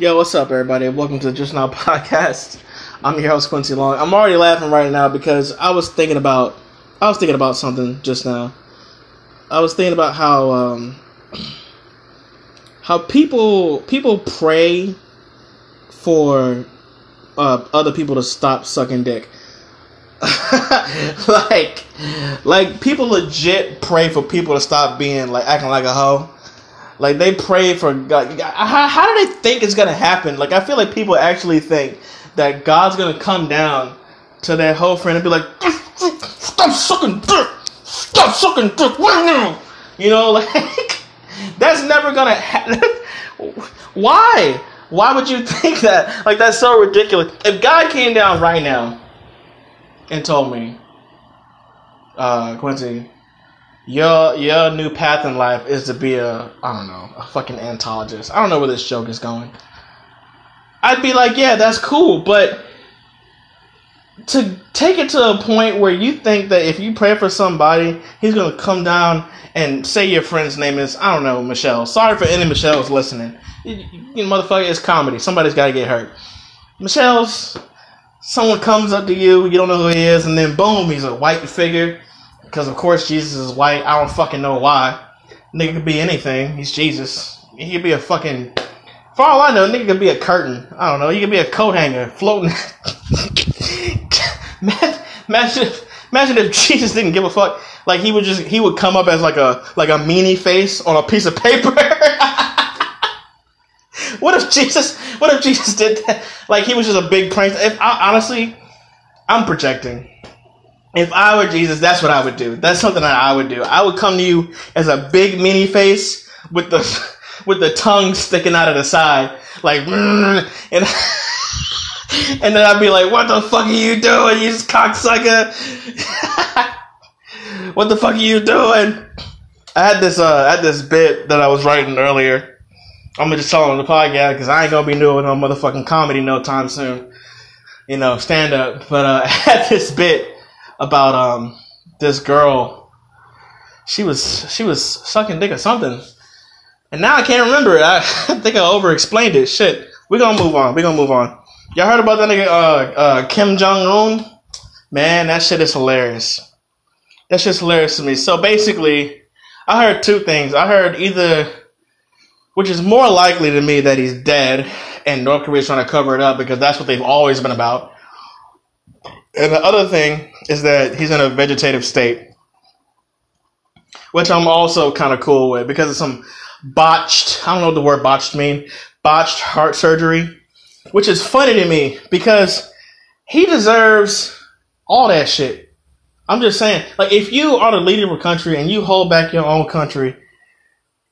Yo, what's up, everybody? Welcome to Just Now Podcast. I'm your host Quincy Long. I'm already laughing right now because I was thinking about I was thinking about something just now. I was thinking about how um, how people people pray for uh, other people to stop sucking dick. like, like people legit pray for people to stop being like acting like a hoe. Like they pray for God. How, how do they think it's gonna happen? Like I feel like people actually think that God's gonna come down to their whole friend and be like, "Stop sucking dick! Stop sucking dick right now!" You know, like that's never gonna happen. Why? Why would you think that? Like that's so ridiculous. If God came down right now and told me, uh, Quincy, your your new path in life is to be a I don't know a fucking antologist. I don't know where this joke is going. I'd be like, yeah, that's cool, but to take it to a point where you think that if you pray for somebody, he's gonna come down and say your friend's name is I don't know Michelle. Sorry for any Michelle's listening. You, you motherfucker, it's comedy. Somebody's got to get hurt. Michelle's someone comes up to you, you don't know who he is, and then boom, he's a white figure. Because of course Jesus is white. I don't fucking know why. Nigga could be anything. He's Jesus. He could be a fucking. For all I know, nigga could be a curtain. I don't know. He could be a coat hanger floating. imagine, if, imagine if Jesus didn't give a fuck. Like he would just he would come up as like a like a meanie face on a piece of paper. what if Jesus? What if Jesus did that? Like he was just a big prank. If I, honestly, I'm projecting. If I were Jesus, that's what I would do. That's something that I would do. I would come to you as a big meanie face with the with the tongue sticking out of the side, like, and and then I'd be like, "What the fuck are you doing, you cocksucker? what the fuck are you doing?" I had this uh, I had this bit that I was writing earlier. I'm gonna just tell on the podcast because I ain't gonna be doing no motherfucking comedy no time soon. You know, stand up. But uh, I had this bit about um this girl. She was she was sucking dick or something, and now I can't remember it. I, think I over explained it. Shit, we're gonna move on. We're gonna move on. Y'all heard about that nigga uh, uh, Kim Jong Un? Man, that shit is hilarious. That shit's hilarious to me. So basically, I heard two things. I heard either, which is more likely to me that he's dead, and North Korea's trying to cover it up because that's what they've always been about. And the other thing is that he's in a vegetative state, which I'm also kind of cool with because of some botched, I don't know what the word botched mean, botched heart surgery, which is funny to me because he deserves all that shit. I'm just saying, like, if you are the leader of a country and you hold back your own country,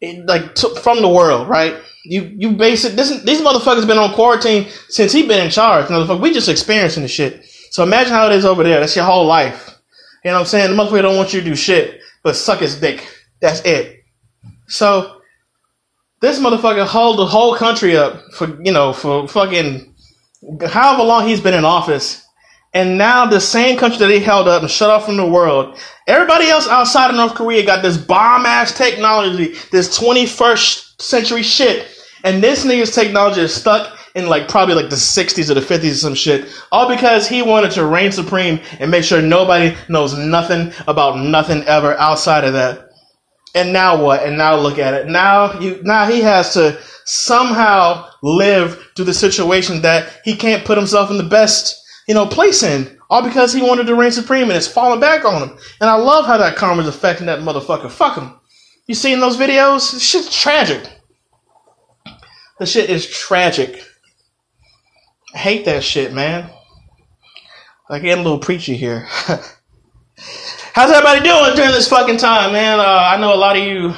it, like, t- from the world, right? You you base it. This, these motherfuckers been on quarantine since he been in charge. Motherfucker, we just experiencing the shit. So imagine how it is over there. That's your whole life. You know what I'm saying? The motherfucker don't want you to do shit but suck his dick. That's it. So this motherfucker hold the whole country up for you know for fucking however long he's been in office. And now the same country that he held up and shut off from the world, everybody else outside of North Korea got this bomb ass technology, this 21st century shit. And this nigga's technology is stuck in like probably like the 60s or the 50s or some shit. All because he wanted to reign supreme and make sure nobody knows nothing about nothing ever outside of that. And now what? And now look at it. Now you now he has to somehow live through the situation that he can't put himself in the best, you know, place in. All because he wanted to reign supreme and it's falling back on him. And I love how that karma's affecting that motherfucker. Fuck him. You seen those videos? This shit's tragic. The shit is tragic. I hate that shit, man. Like getting a little preachy here. How's everybody doing during this fucking time, man? Uh, I know a lot of you.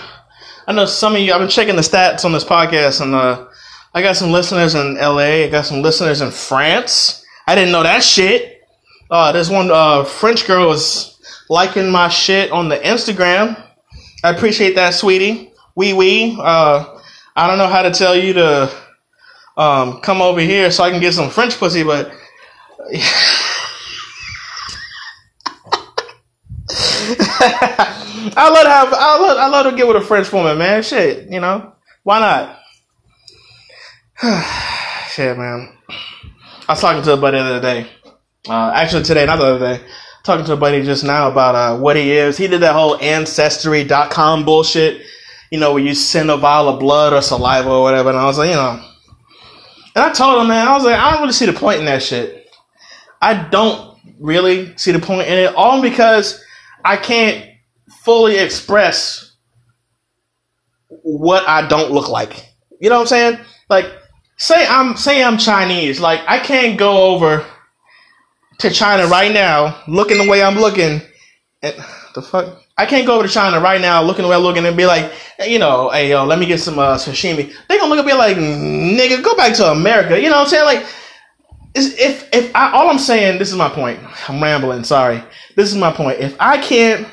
I know some of you. I've been checking the stats on this podcast, and uh, I got some listeners in LA. I got some listeners in France. I didn't know that shit. Uh, this one uh, French girl was liking my shit on the Instagram. I appreciate that, sweetie. Wee wee. Uh, I don't know how to tell you to um, come over here so I can get some French pussy, but I love to have I love I love to get with a French woman, man. Shit, you know why not? shit, man. I was talking to a buddy the other day. Uh, actually, today, not the other day. Talking to a buddy just now about uh, what he is. He did that whole ancestry.com bullshit. You know, where you send a vial of blood or saliva or whatever. And I was like, you know. And I told him, man, I was like, I don't really see the point in that shit. I don't really see the point in it, all because I can't fully express what I don't look like. You know what I'm saying? Like, say I'm say I'm Chinese. Like, I can't go over to China right now, looking the way I'm looking, and the fuck. I can't go over to China right now, looking the way I'm looking, and be like, you know, hey yo, let me get some uh, sashimi. They gonna look at me like, nigga, go back to America. You know what I'm saying? Like, if if I, all I'm saying, this is my point. I'm rambling. Sorry. This is my point. If I can't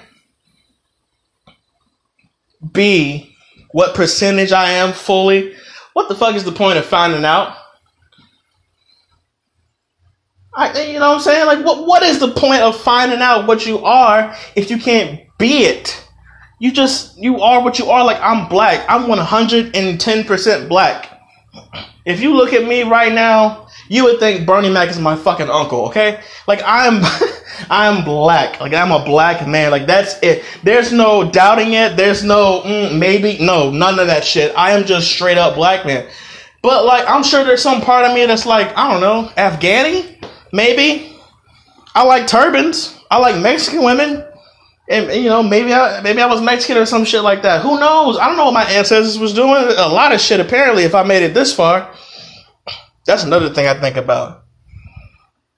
be what percentage I am fully, what the fuck is the point of finding out? I, you know what I'm saying? Like, what what is the point of finding out what you are if you can't be it? You just you are what you are. Like I'm black. I'm 110 percent black. If you look at me right now, you would think Bernie Mac is my fucking uncle, okay? Like I'm I'm black. Like I'm a black man. Like that's it. There's no doubting it. There's no mm, maybe. No, none of that shit. I am just straight up black man. But like I'm sure there's some part of me that's like, I don't know, Afghani? Maybe. I like turbans. I like Mexican women. And you know, maybe I maybe I was Mexican or some shit like that. Who knows? I don't know what my ancestors was doing. A lot of shit apparently if I made it this far. That's another thing I think about.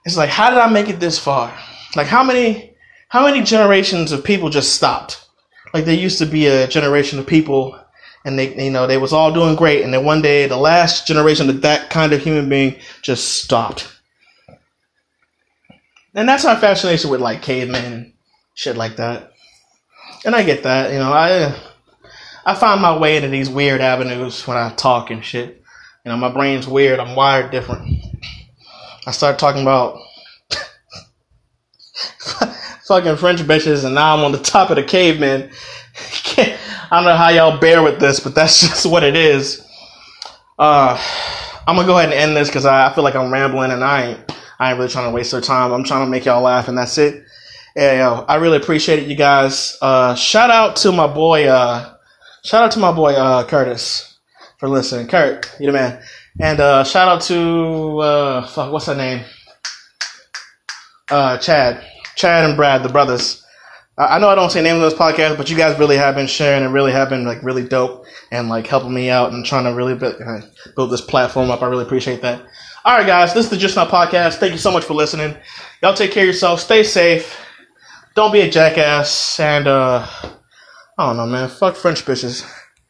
It's like, how did I make it this far? Like, how many, how many generations of people just stopped? Like, there used to be a generation of people, and they, you know, they was all doing great, and then one day, the last generation of that kind of human being just stopped. And that's my fascination with like cavemen and shit like that. And I get that, you know, I, I find my way into these weird avenues when I talk and shit. You know, my brain's weird. I'm wired different. I start talking about fucking French bitches, and now I'm on the top of the caveman. I don't know how y'all bear with this, but that's just what it is. Uh, I'm gonna go ahead and end this because I, I, feel like I'm rambling, and I ain't, I ain't really trying to waste their time. I'm trying to make y'all laugh, and that's it. Yeah, yo, I really appreciate it, you guys. Uh, shout out to my boy. Uh, shout out to my boy uh, Curtis for listening. Kurt, you the man. And uh, shout out to uh, fuck, what's her name? Uh, Chad, Chad and Brad, the brothers. I, know I don't say names on this podcast, but you guys really have been sharing and really have been like really dope and like helping me out and trying to really build, uh, build this platform up. I really appreciate that. All right, guys, this is the Just Now Podcast. Thank you so much for listening. Y'all take care of yourself. Stay safe. Don't be a jackass. And uh, I don't know, man. Fuck French bitches.